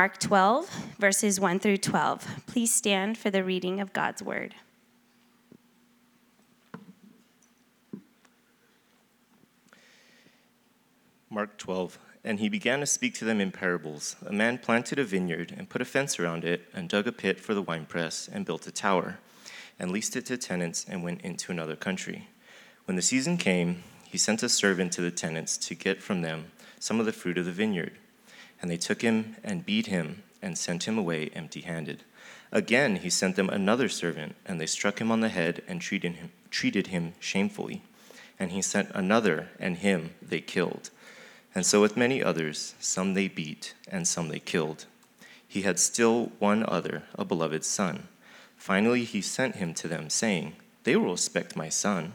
Mark 12, verses 1 through 12. Please stand for the reading of God's word. Mark 12. And he began to speak to them in parables. A man planted a vineyard and put a fence around it, and dug a pit for the winepress, and built a tower, and leased it to tenants, and went into another country. When the season came, he sent a servant to the tenants to get from them some of the fruit of the vineyard. And they took him and beat him and sent him away empty handed. Again, he sent them another servant, and they struck him on the head and treated him, treated him shamefully. And he sent another, and him they killed. And so with many others, some they beat, and some they killed. He had still one other, a beloved son. Finally, he sent him to them, saying, They will respect my son.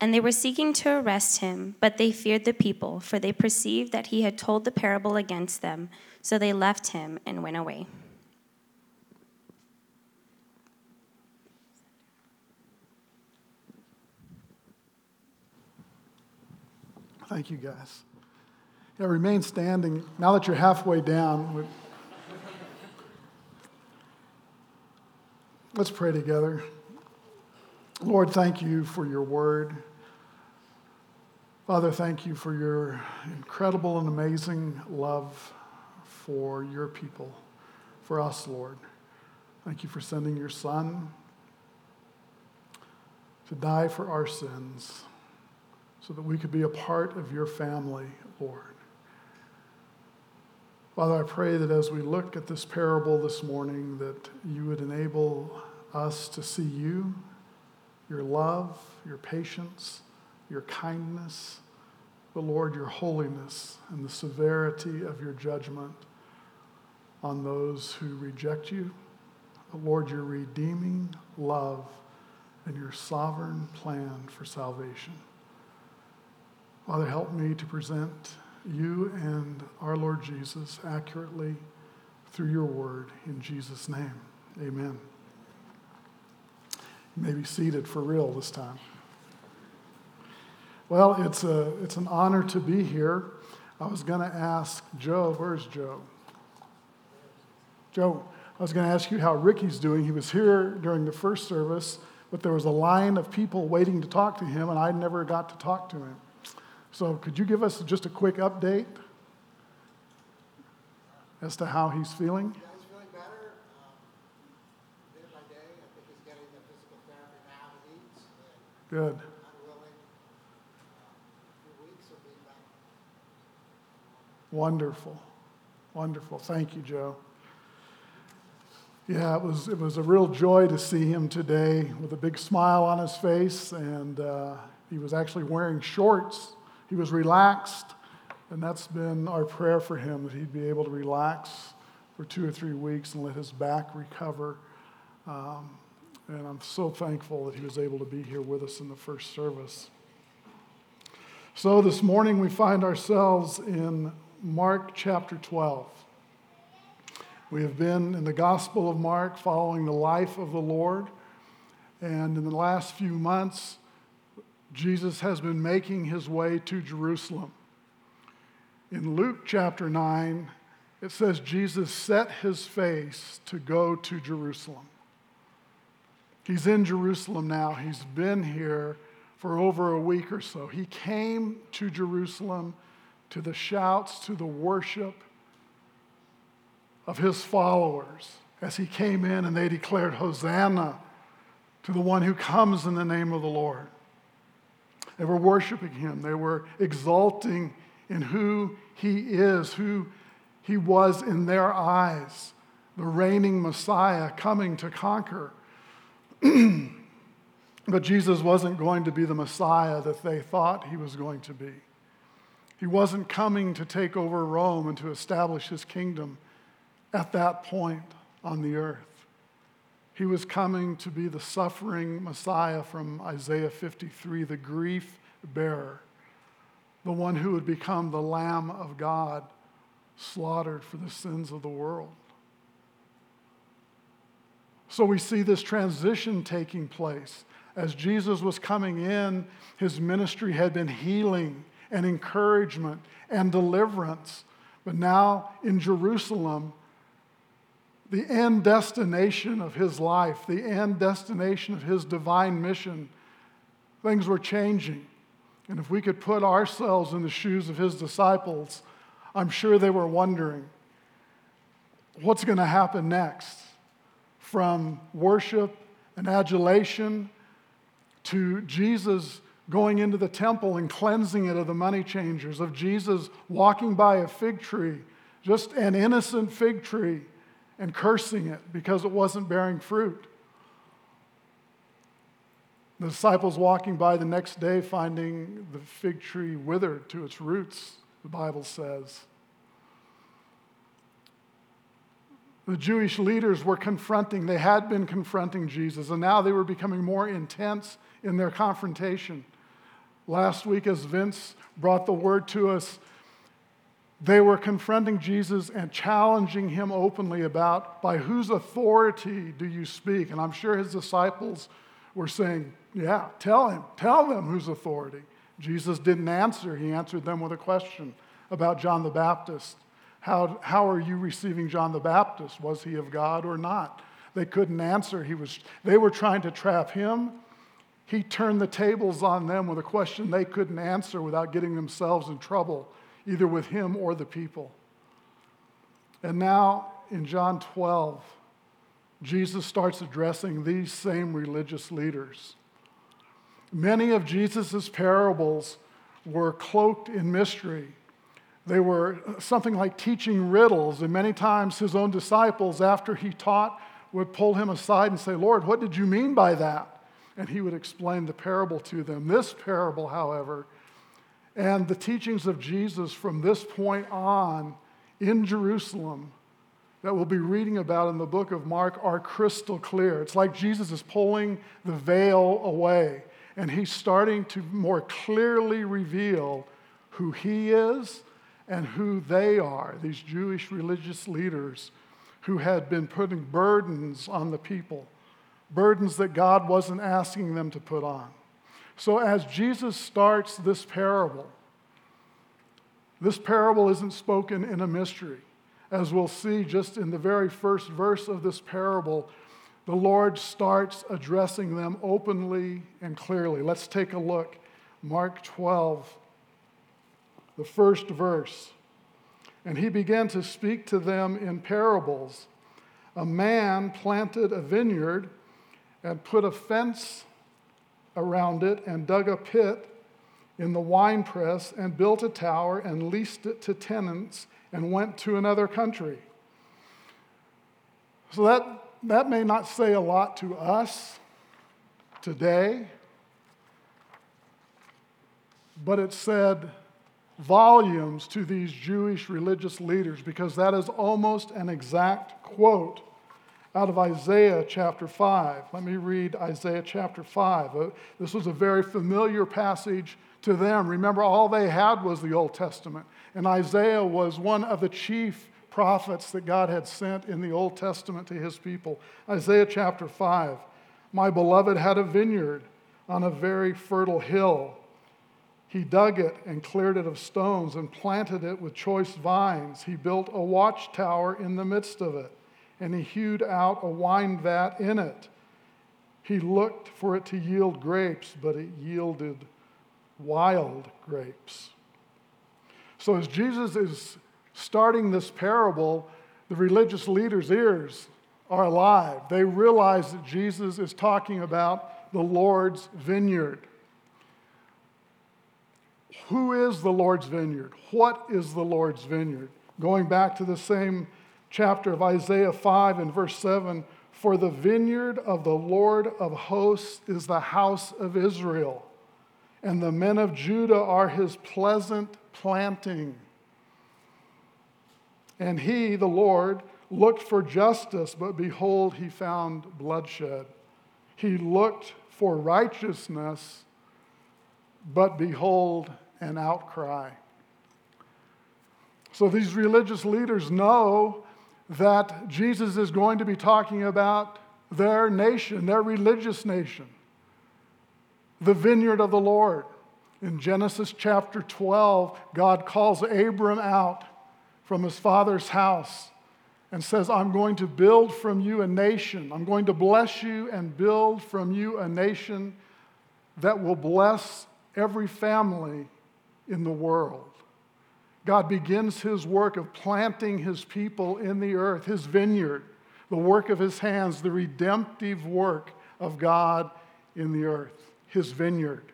And they were seeking to arrest him, but they feared the people, for they perceived that he had told the parable against them. So they left him and went away. Thank you, guys. Yeah, remain standing. Now that you're halfway down, let's pray together. Lord, thank you for your word. Father, thank you for your incredible and amazing love for your people, for us, Lord. Thank you for sending your Son to die for our sins so that we could be a part of your family, Lord. Father, I pray that as we look at this parable this morning, that you would enable us to see you, your love, your patience, your kindness, but Lord, your holiness and the severity of your judgment on those who reject you. But Lord, your redeeming love and your sovereign plan for salvation. Father, help me to present you and our Lord Jesus accurately through your word in Jesus' name. Amen. You may be seated for real this time. Well, it's, a, it's an honor to be here. I was going to ask Joe, where's Joe? Joe, I was going to ask you how Ricky's doing. He was here during the first service, but there was a line of people waiting to talk to him, and I never got to talk to him. So, could you give us just a quick update as to how he's feeling? Yeah, he's feeling better. Um, day by day, I think he's getting the physical therapy now he needs. Good. I'm willing. Uh, a few weeks he'll be back. Wonderful. Wonderful. Thank you, Joe. Yeah, it was, it was a real joy to see him today with a big smile on his face, and uh, he was actually wearing shorts. He was relaxed, and that's been our prayer for him that he'd be able to relax for two or three weeks and let his back recover. Um, and I'm so thankful that he was able to be here with us in the first service. So this morning we find ourselves in Mark chapter 12. We have been in the Gospel of Mark following the life of the Lord. And in the last few months, Jesus has been making his way to Jerusalem. In Luke chapter 9, it says Jesus set his face to go to Jerusalem. He's in Jerusalem now. He's been here for over a week or so. He came to Jerusalem to the shouts, to the worship of his followers as he came in and they declared, Hosanna to the one who comes in the name of the Lord. They were worshiping him, they were exalting in who he is, who he was in their eyes, the reigning Messiah coming to conquer. but Jesus wasn't going to be the Messiah that they thought he was going to be. He wasn't coming to take over Rome and to establish his kingdom at that point on the earth. He was coming to be the suffering Messiah from Isaiah 53, the grief bearer, the one who would become the Lamb of God slaughtered for the sins of the world. So we see this transition taking place. As Jesus was coming in, his ministry had been healing and encouragement and deliverance. But now in Jerusalem, the end destination of his life, the end destination of his divine mission, things were changing. And if we could put ourselves in the shoes of his disciples, I'm sure they were wondering what's going to happen next? From worship and adulation to Jesus going into the temple and cleansing it of the money changers, of Jesus walking by a fig tree, just an innocent fig tree, and cursing it because it wasn't bearing fruit. The disciples walking by the next day finding the fig tree withered to its roots, the Bible says. The Jewish leaders were confronting, they had been confronting Jesus, and now they were becoming more intense in their confrontation. Last week, as Vince brought the word to us, they were confronting Jesus and challenging him openly about by whose authority do you speak? And I'm sure his disciples were saying, Yeah, tell him, tell them whose authority. Jesus didn't answer. He answered them with a question about John the Baptist. How, how are you receiving John the Baptist? Was he of God or not? They couldn't answer. He was, they were trying to trap him. He turned the tables on them with a question they couldn't answer without getting themselves in trouble, either with him or the people. And now in John 12, Jesus starts addressing these same religious leaders. Many of Jesus' parables were cloaked in mystery. They were something like teaching riddles, and many times his own disciples, after he taught, would pull him aside and say, Lord, what did you mean by that? And he would explain the parable to them. This parable, however, and the teachings of Jesus from this point on in Jerusalem that we'll be reading about in the book of Mark are crystal clear. It's like Jesus is pulling the veil away and he's starting to more clearly reveal who he is and who they are, these Jewish religious leaders who had been putting burdens on the people, burdens that God wasn't asking them to put on. So, as Jesus starts this parable, this parable isn't spoken in a mystery. As we'll see just in the very first verse of this parable, the Lord starts addressing them openly and clearly. Let's take a look. Mark 12, the first verse. And he began to speak to them in parables. A man planted a vineyard and put a fence around it and dug a pit in the winepress and built a tower and leased it to tenants and went to another country. So that, that may not say a lot to us today, but it said volumes to these Jewish religious leaders because that is almost an exact quote out of Isaiah chapter 5. Let me read Isaiah chapter 5. Uh, this was a very familiar passage to them. Remember, all they had was the Old Testament, and Isaiah was one of the chief prophets that God had sent in the Old Testament to his people. Isaiah chapter 5 My beloved had a vineyard on a very fertile hill. He dug it and cleared it of stones and planted it with choice vines. He built a watchtower in the midst of it, and he hewed out a wine vat in it. He looked for it to yield grapes, but it yielded wild grapes. So, as Jesus is starting this parable, the religious leaders' ears are alive. They realize that Jesus is talking about the Lord's vineyard. Who is the Lord's vineyard? What is the Lord's vineyard? Going back to the same chapter of Isaiah 5 and verse 7 For the vineyard of the Lord of hosts is the house of Israel, and the men of Judah are his pleasant planting. And he, the Lord, looked for justice, but behold, he found bloodshed. He looked for righteousness, but behold, an outcry. So these religious leaders know that Jesus is going to be talking about their nation, their religious nation, the vineyard of the Lord. In Genesis chapter 12, God calls Abram out from his father's house and says, I'm going to build from you a nation. I'm going to bless you and build from you a nation that will bless every family in the world. God begins his work of planting his people in the earth, his vineyard, the work of his hands, the redemptive work of God in the earth, his vineyard.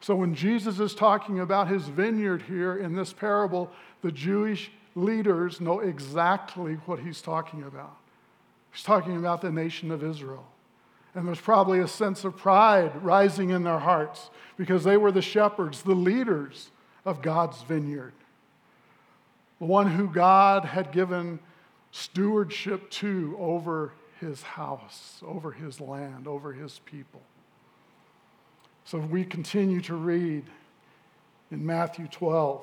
So when Jesus is talking about his vineyard here in this parable, the Jewish leaders know exactly what he's talking about. He's talking about the nation of Israel. And there's probably a sense of pride rising in their hearts because they were the shepherds, the leaders of God's vineyard. The one who God had given stewardship to over his house, over his land, over his people. So we continue to read in Matthew 12.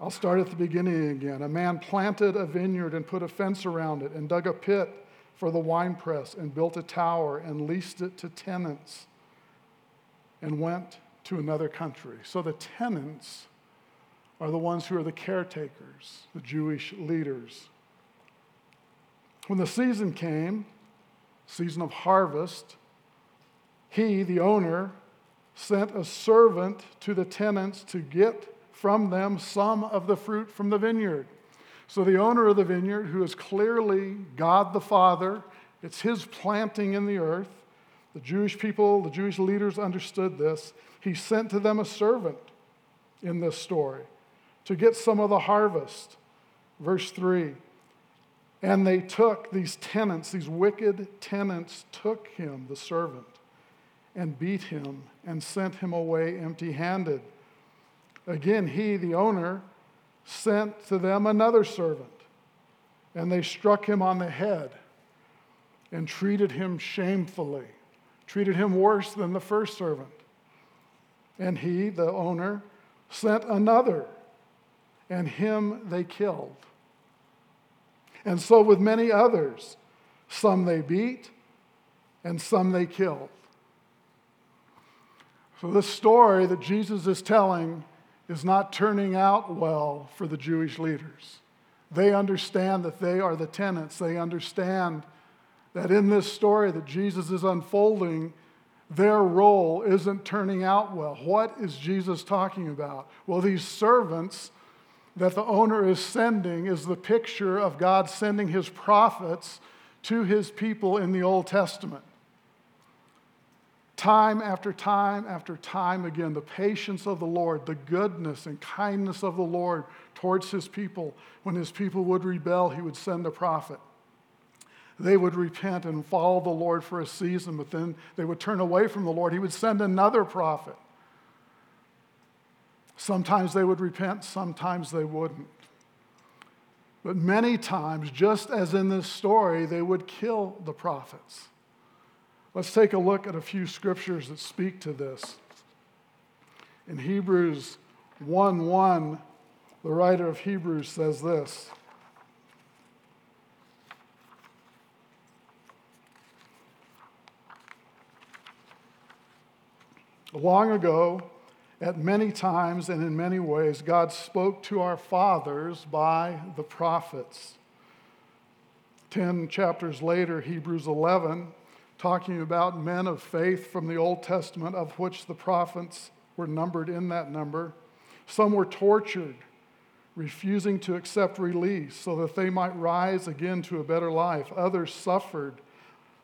I'll start at the beginning again. A man planted a vineyard and put a fence around it and dug a pit for the winepress and built a tower and leased it to tenants and went to another country. So the tenants are the ones who are the caretakers, the Jewish leaders. When the season came, season of harvest, he, the owner, sent a servant to the tenants to get from them some of the fruit from the vineyard. So the owner of the vineyard, who is clearly God the Father, it's his planting in the earth. The Jewish people, the Jewish leaders understood this. He sent to them a servant in this story to get some of the harvest. Verse 3 And they took these tenants, these wicked tenants, took him, the servant, and beat him and sent him away empty handed. Again, he, the owner, sent to them another servant, and they struck him on the head and treated him shamefully, treated him worse than the first servant. And he, the owner, sent another, and him they killed. And so with many others, some they beat, and some they killed. So, this story that Jesus is telling is not turning out well for the Jewish leaders. They understand that they are the tenants. They understand that in this story that Jesus is unfolding, their role isn't turning out well. What is Jesus talking about? Well, these servants that the owner is sending is the picture of God sending his prophets to his people in the Old Testament time after time after time again, the patience of the Lord, the goodness and kindness of the Lord towards his people. When his people would rebel, he would send a prophet. They would repent and follow the Lord for a season, but then they would turn away from the Lord. He would send another prophet. Sometimes they would repent, sometimes they wouldn't. But many times, just as in this story, they would kill the prophets. Let's take a look at a few scriptures that speak to this. In Hebrews 1 1, the writer of Hebrews says this. Long ago, at many times and in many ways, God spoke to our fathers by the prophets. Ten chapters later, Hebrews 11 talking about men of faith from the Old Testament, of which the prophets were numbered in that number. Some were tortured, refusing to accept release so that they might rise again to a better life. Others suffered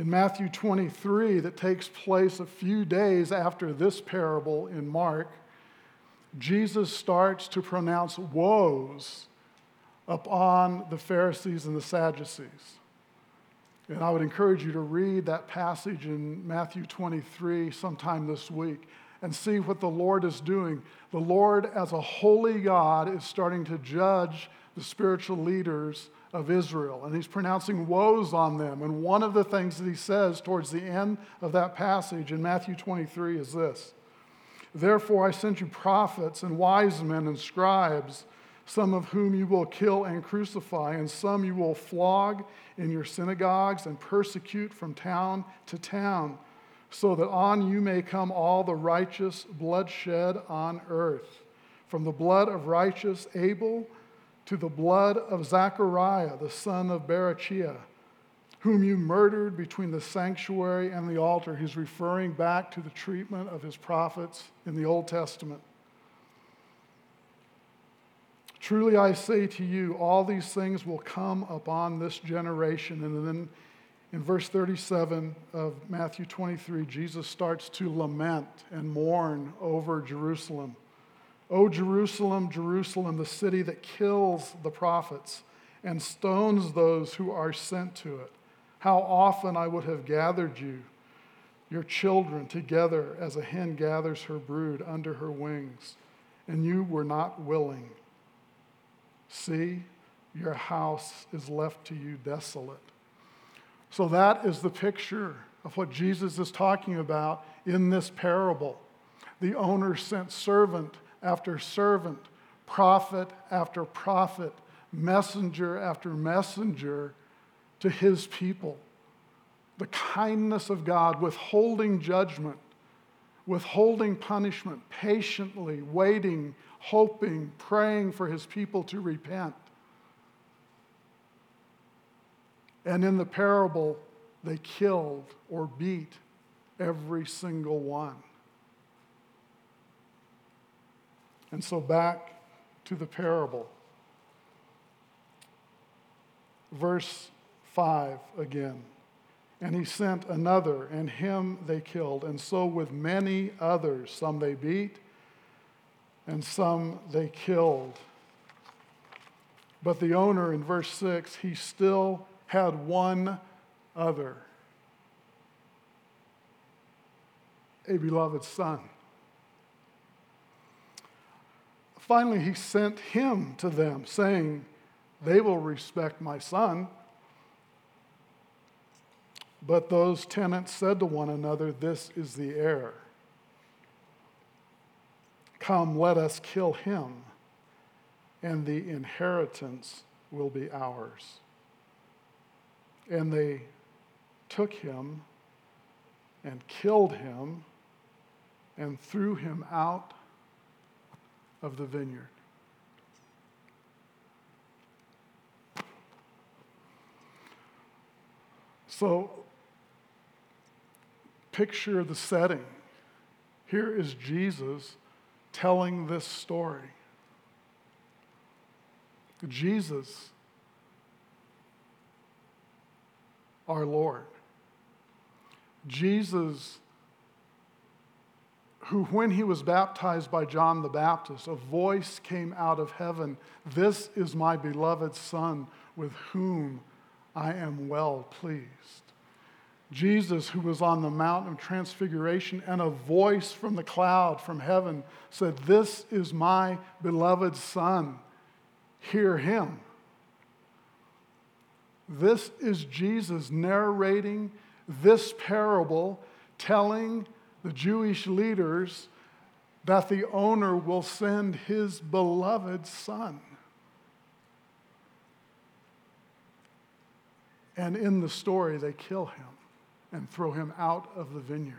In Matthew 23, that takes place a few days after this parable in Mark, Jesus starts to pronounce woes upon the Pharisees and the Sadducees. And I would encourage you to read that passage in Matthew 23 sometime this week and see what the Lord is doing. The Lord, as a holy God, is starting to judge the spiritual leaders of Israel, and he's pronouncing woes on them. And one of the things that he says towards the end of that passage in Matthew 23 is this Therefore, I sent you prophets and wise men and scribes, some of whom you will kill and crucify, and some you will flog in your synagogues and persecute from town to town, so that on you may come all the righteous bloodshed on earth, from the blood of righteous Abel to the blood of Zechariah, the son of Berechiah, whom you murdered between the sanctuary and the altar. He's referring back to the treatment of his prophets in the Old Testament. Truly I say to you, all these things will come upon this generation. And then in verse 37 of Matthew 23, Jesus starts to lament and mourn over Jerusalem. O Jerusalem, Jerusalem, the city that kills the prophets and stones those who are sent to it. How often I would have gathered you, your children, together as a hen gathers her brood under her wings, and you were not willing. See, your house is left to you desolate. So, that is the picture of what Jesus is talking about in this parable. The owner sent servant after servant, prophet after prophet, messenger after messenger to his people. The kindness of God, withholding judgment, withholding punishment, patiently waiting, hoping, praying for his people to repent. And in the parable, they killed or beat every single one. And so back to the parable. Verse 5 again. And he sent another, and him they killed. And so with many others, some they beat, and some they killed. But the owner in verse 6, he still had one other, a beloved son. Finally, he sent him to them, saying, They will respect my son. But those tenants said to one another, This is the heir. Come, let us kill him, and the inheritance will be ours. And they took him and killed him and threw him out of the vineyard. So, picture the setting. Here is Jesus telling this story. Jesus, our Lord. Jesus who, when he was baptized by John the Baptist, a voice came out of heaven This is my beloved Son, with whom I am well pleased. Jesus, who was on the Mount of Transfiguration, and a voice from the cloud from heaven said, This is my beloved Son, hear him. This is Jesus narrating this parable, telling the Jewish leaders that the owner will send his beloved son. And in the story, they kill him and throw him out of the vineyard.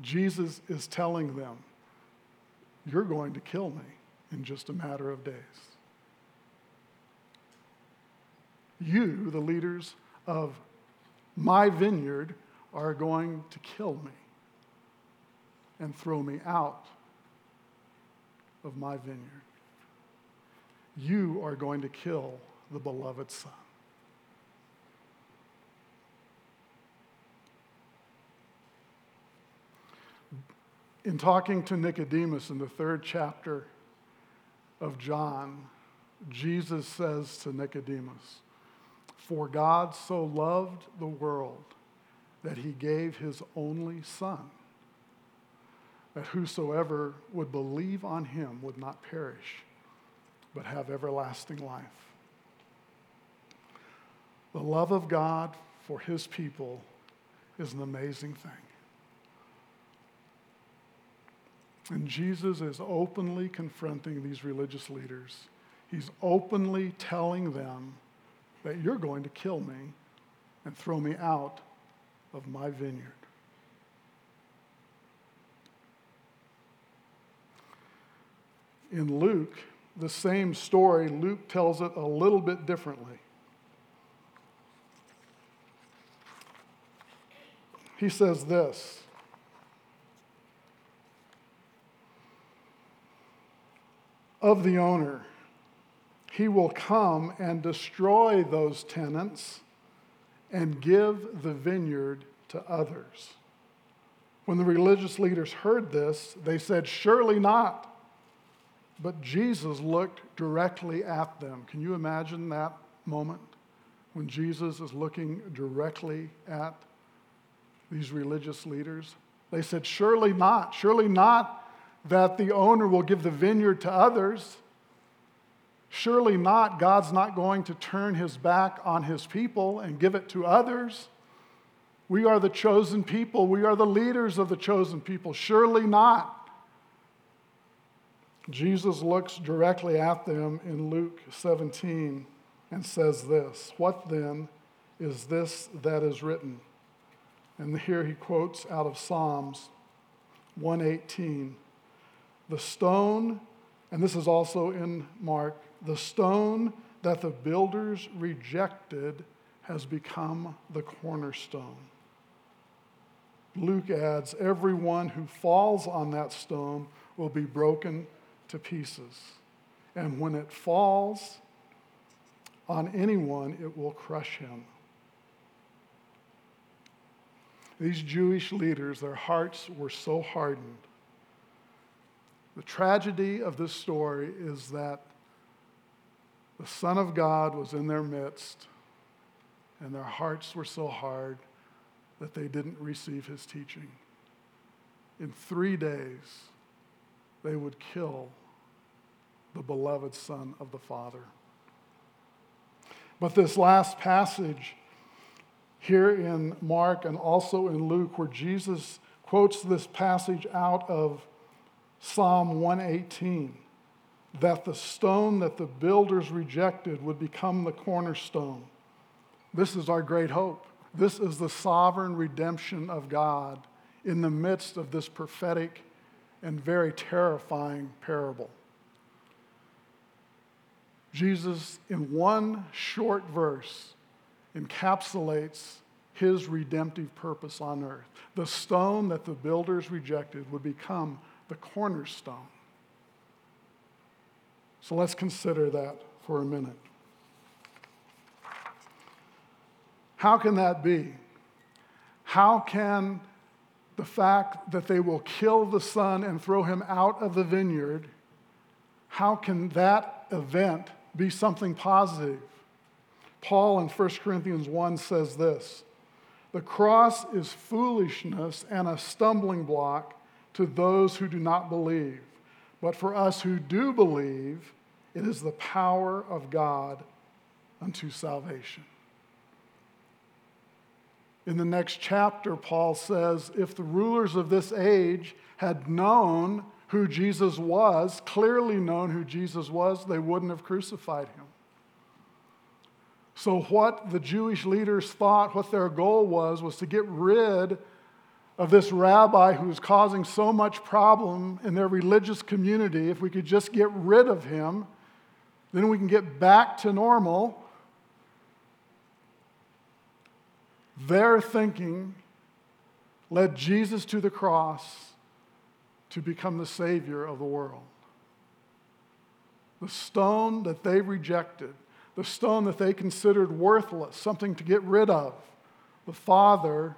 Jesus is telling them, You're going to kill me in just a matter of days. You, the leaders of my vineyard are going to kill me and throw me out of my vineyard. You are going to kill the beloved Son. In talking to Nicodemus in the third chapter of John, Jesus says to Nicodemus, for God so loved the world that he gave his only Son, that whosoever would believe on him would not perish, but have everlasting life. The love of God for his people is an amazing thing. And Jesus is openly confronting these religious leaders. He's openly telling them that you're going to kill me and throw me out of my vineyard. In Luke, the same story, Luke tells it a little bit differently. He says this of the owner, he will come and destroy those tenants and give the vineyard to others. When the religious leaders heard this, they said, Surely not. But Jesus looked directly at them. Can you imagine that moment when Jesus is looking directly at these religious leaders? They said, Surely not. Surely not that the owner will give the vineyard to others. Surely not, God's not going to turn his back on his people and give it to others. We are the chosen people. We are the leaders of the chosen people. Surely not. Jesus looks directly at them in Luke 17 and says this What then is this that is written? And here he quotes out of Psalms 118 The stone, and this is also in Mark, the stone that the builders rejected has become the cornerstone. Luke adds, Everyone who falls on that stone will be broken to pieces. And when it falls on anyone, it will crush him. These Jewish leaders, their hearts were so hardened. The tragedy of this story is that the Son of God was in their midst, and their hearts were so hard that they didn't receive his teaching. In three days, they would kill the beloved Son of the Father. But this last passage here in Mark and also in Luke, where Jesus quotes this passage out of Psalm 118 that the stone that the builders rejected would become the cornerstone. This is our great hope. This is the sovereign redemption of God in the midst of this prophetic and very terrifying parable. Jesus, in one short verse, encapsulates his redemptive purpose on earth. The stone that the builders rejected would become the cornerstone. So let's consider that for a minute. How can that be? How can the fact that they will kill the son and throw him out of the vineyard, how can that event be something positive? Paul in 1 Corinthians 1 says this The cross is foolishness and a stumbling block to those who do not believe. But for us who do believe, it is the power of God unto salvation. In the next chapter, Paul says if the rulers of this age had known who Jesus was, clearly known who Jesus was, they wouldn't have crucified him. So, what the Jewish leaders thought, what their goal was, was to get rid of this rabbi who was causing so much problem in their religious community. If we could just get rid of him, then we can get back to normal. Their thinking led Jesus to the cross to become the Savior of the world. The stone that they rejected, the stone that they considered worthless, something to get rid of, the Father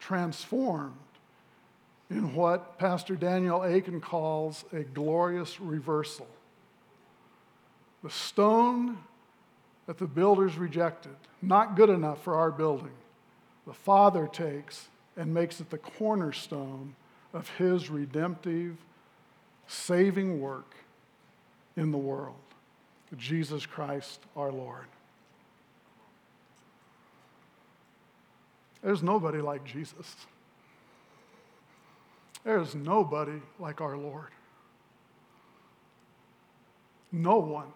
transformed in what Pastor Daniel Akin calls a glorious reversal. The stone that the builders rejected, not good enough for our building, the Father takes and makes it the cornerstone of his redemptive, saving work in the world. Jesus Christ our Lord. There's nobody like Jesus. There's nobody like our Lord. No one.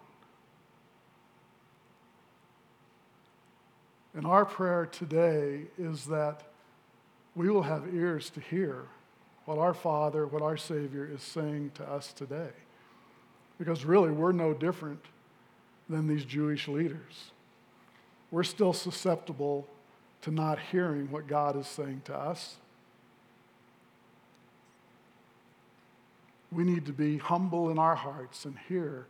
And our prayer today is that we will have ears to hear what our Father, what our Savior is saying to us today. Because really, we're no different than these Jewish leaders. We're still susceptible to not hearing what God is saying to us. We need to be humble in our hearts and hear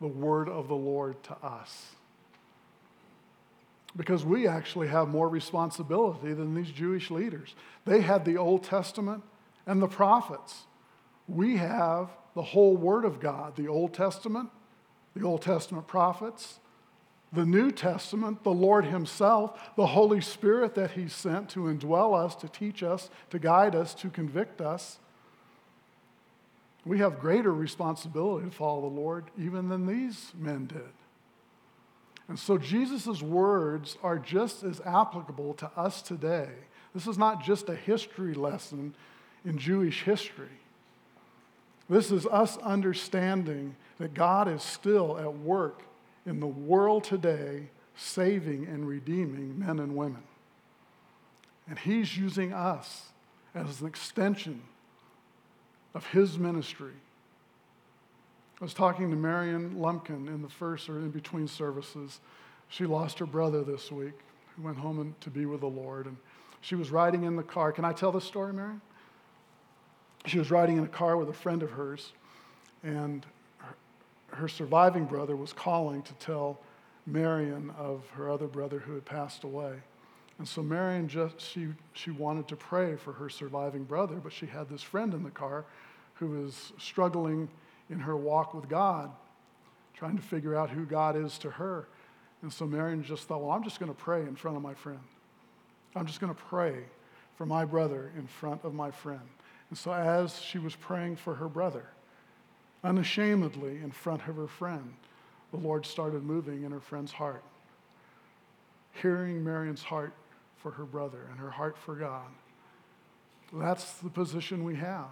the word of the Lord to us. Because we actually have more responsibility than these Jewish leaders. They had the Old Testament and the prophets. We have the whole Word of God the Old Testament, the Old Testament prophets, the New Testament, the Lord Himself, the Holy Spirit that He sent to indwell us, to teach us, to guide us, to convict us. We have greater responsibility to follow the Lord even than these men did. And so Jesus' words are just as applicable to us today. This is not just a history lesson in Jewish history. This is us understanding that God is still at work in the world today, saving and redeeming men and women. And He's using us as an extension of His ministry. I was talking to Marion Lumpkin in the first or in between services. She lost her brother this week, who went home to be with the Lord. And she was riding in the car. Can I tell this story, Marion? she was riding in a car with a friend of hers, and her, her surviving brother was calling to tell Marion of her other brother who had passed away. And so Marion just she she wanted to pray for her surviving brother, but she had this friend in the car who was struggling in her walk with God, trying to figure out who God is to her. And so Marion just thought, well, I'm just going to pray in front of my friend. I'm just going to pray for my brother in front of my friend. And so, as she was praying for her brother, unashamedly in front of her friend, the Lord started moving in her friend's heart. Hearing Marion's heart for her brother and her heart for God. That's the position we have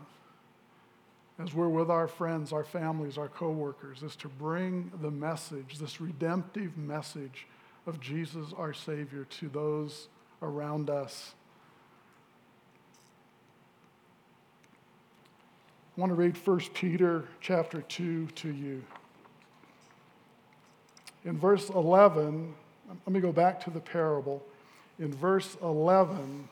as we're with our friends, our families, our coworkers, is to bring the message, this redemptive message of Jesus our Savior to those around us. I want to read 1 Peter chapter 2 to you. In verse 11, let me go back to the parable. In verse 11,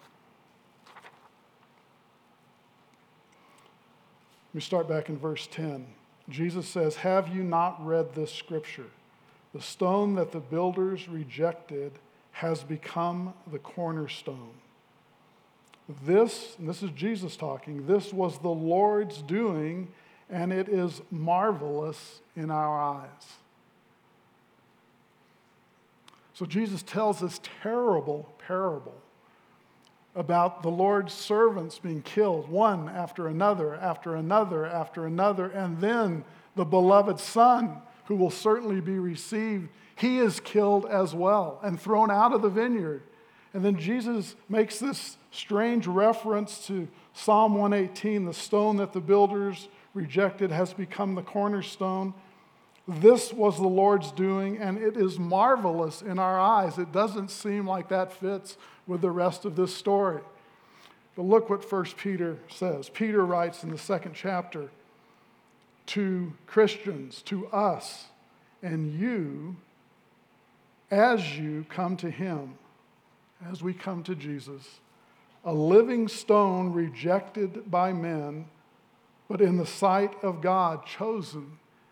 me start back in verse 10. Jesus says, Have you not read this scripture? The stone that the builders rejected has become the cornerstone. This, and this is Jesus talking, this was the Lord's doing, and it is marvelous in our eyes. So Jesus tells this terrible parable about the Lord's servants being killed, one after another, after another, after another, and then the beloved Son, who will certainly be received, he is killed as well and thrown out of the vineyard. And then Jesus makes this strange reference to Psalm 118 the stone that the builders rejected has become the cornerstone. This was the Lord's doing, and it is marvelous in our eyes. It doesn't seem like that fits with the rest of this story. But look what 1 Peter says. Peter writes in the second chapter to Christians, to us, and you, as you come to him as we come to Jesus, a living stone rejected by men, but in the sight of God, chosen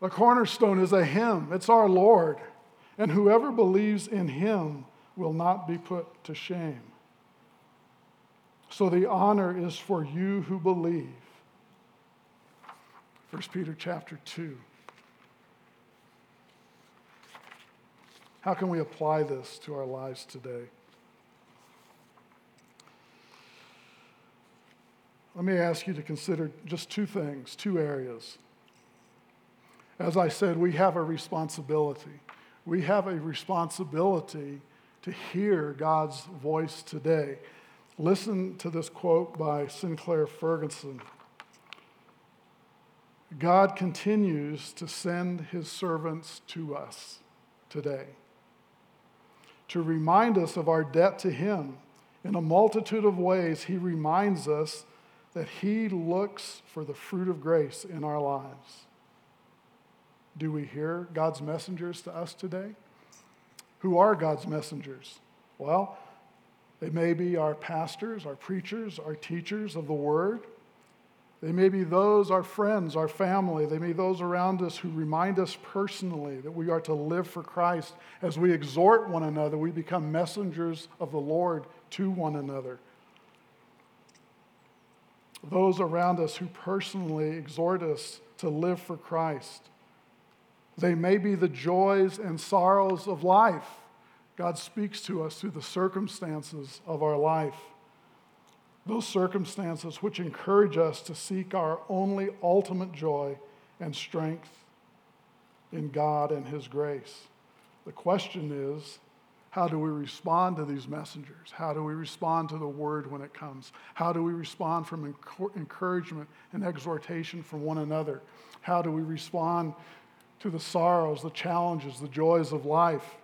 The cornerstone is a hymn, it's our Lord, and whoever believes in him will not be put to shame. So the honor is for you who believe. 1 Peter chapter 2. How can we apply this to our lives today? Let me ask you to consider just two things, two areas. As I said, we have a responsibility. We have a responsibility to hear God's voice today. Listen to this quote by Sinclair Ferguson God continues to send his servants to us today to remind us of our debt to him. In a multitude of ways, he reminds us that he looks for the fruit of grace in our lives. Do we hear God's messengers to us today? Who are God's messengers? Well, they may be our pastors, our preachers, our teachers of the word. They may be those, our friends, our family. They may be those around us who remind us personally that we are to live for Christ. As we exhort one another, we become messengers of the Lord to one another. Those around us who personally exhort us to live for Christ. They may be the joys and sorrows of life. God speaks to us through the circumstances of our life those circumstances which encourage us to seek our only ultimate joy and strength in God and His grace. The question is, how do we respond to these messengers? How do we respond to the word when it comes? How do we respond from encouragement and exhortation from one another? How do we respond to the sorrows, the challenges, the joys of life?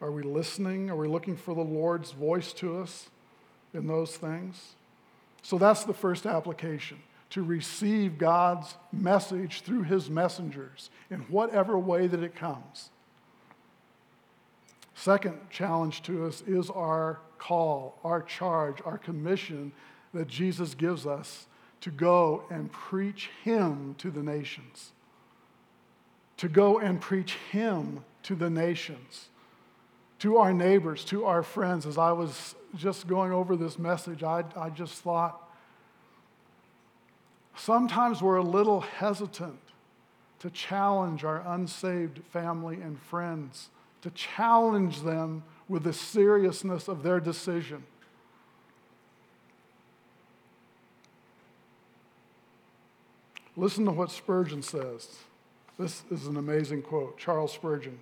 Are we listening? Are we looking for the Lord's voice to us in those things? So that's the first application to receive God's message through his messengers in whatever way that it comes. Second challenge to us is our call, our charge, our commission that Jesus gives us to go and preach him to the nations. To go and preach him to the nations, to our neighbors, to our friends. As I was just going over this message, I, I just thought sometimes we're a little hesitant to challenge our unsaved family and friends, to challenge them with the seriousness of their decision. Listen to what Spurgeon says. This is an amazing quote. Charles Spurgeon.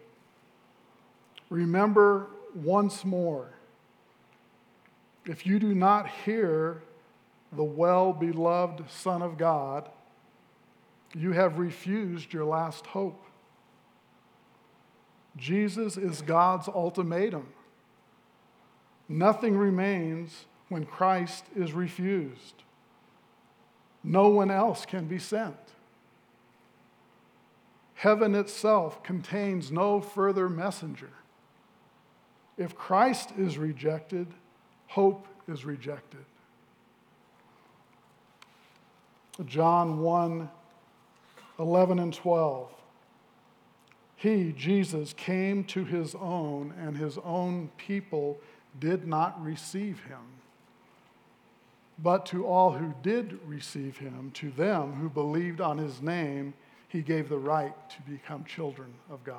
Remember once more if you do not hear the well beloved Son of God, you have refused your last hope. Jesus is God's ultimatum. Nothing remains when Christ is refused. No one else can be sent. Heaven itself contains no further messenger. If Christ is rejected, hope is rejected. John 1 11 and 12. He, Jesus, came to his own, and his own people did not receive him. But to all who did receive him, to them who believed on his name, he gave the right to become children of God.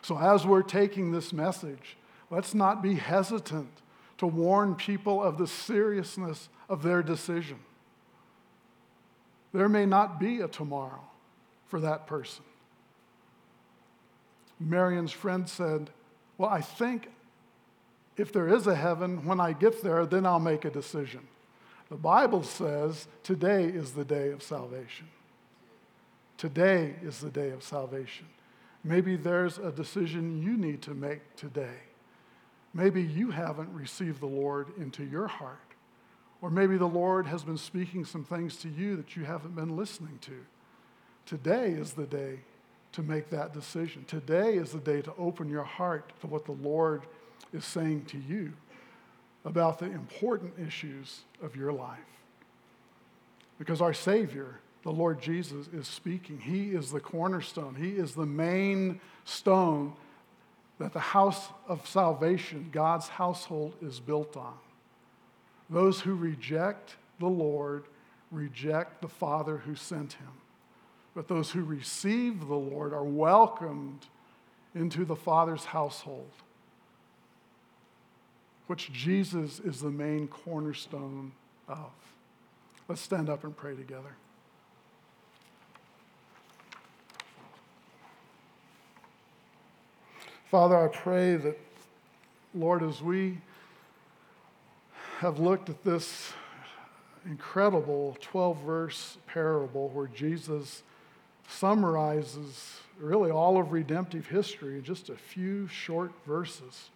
So, as we're taking this message, Let's not be hesitant to warn people of the seriousness of their decision. There may not be a tomorrow for that person. Marion's friend said, Well, I think if there is a heaven, when I get there, then I'll make a decision. The Bible says today is the day of salvation. Today is the day of salvation. Maybe there's a decision you need to make today Maybe you haven't received the Lord into your heart. Or maybe the Lord has been speaking some things to you that you haven't been listening to. Today is the day to make that decision. Today is the day to open your heart to what the Lord is saying to you about the important issues of your life. Because our Savior, the Lord Jesus, is speaking. He is the cornerstone, He is the main stone that the house of salvation, God's household, is built on. Those who reject the Lord reject the Father who sent him. But those who receive the Lord are welcomed into the Father's household, which Jesus is the main cornerstone of. Let's stand up and pray together. Father, I pray that, Lord, as we have looked at this incredible 12 verse parable where Jesus summarizes really all of redemptive history in just a few short verses,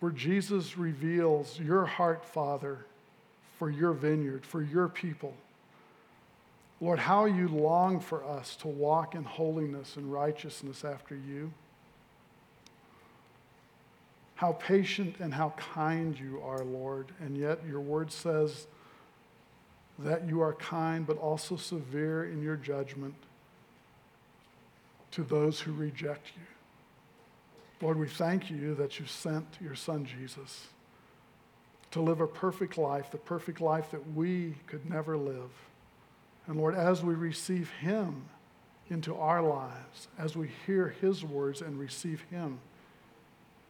where Jesus reveals your heart, Father, for your vineyard, for your people. Lord, how you long for us to walk in holiness and righteousness after you. How patient and how kind you are, Lord. And yet your word says that you are kind but also severe in your judgment to those who reject you. Lord, we thank you that you sent your son Jesus to live a perfect life, the perfect life that we could never live. And Lord, as we receive Him into our lives, as we hear His words and receive Him,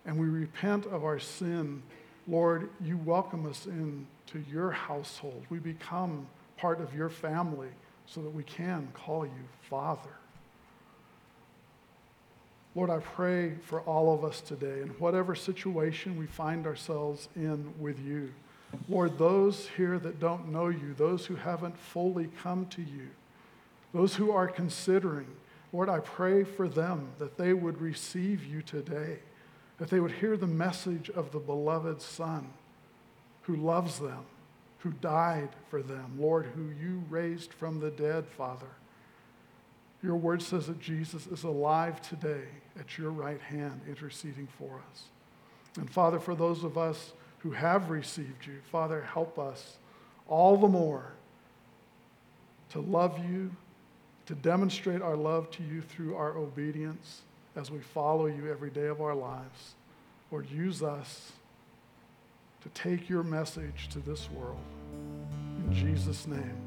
and we repent of our sin, Lord, you welcome us into your household. We become part of your family so that we can call you Father. Lord, I pray for all of us today in whatever situation we find ourselves in with you. Lord, those here that don't know you, those who haven't fully come to you, those who are considering, Lord, I pray for them that they would receive you today, that they would hear the message of the beloved Son who loves them, who died for them, Lord, who you raised from the dead, Father. Your word says that Jesus is alive today at your right hand, interceding for us. And Father, for those of us who have received you. Father, help us all the more to love you, to demonstrate our love to you through our obedience as we follow you every day of our lives. Lord, use us to take your message to this world. In Jesus' name.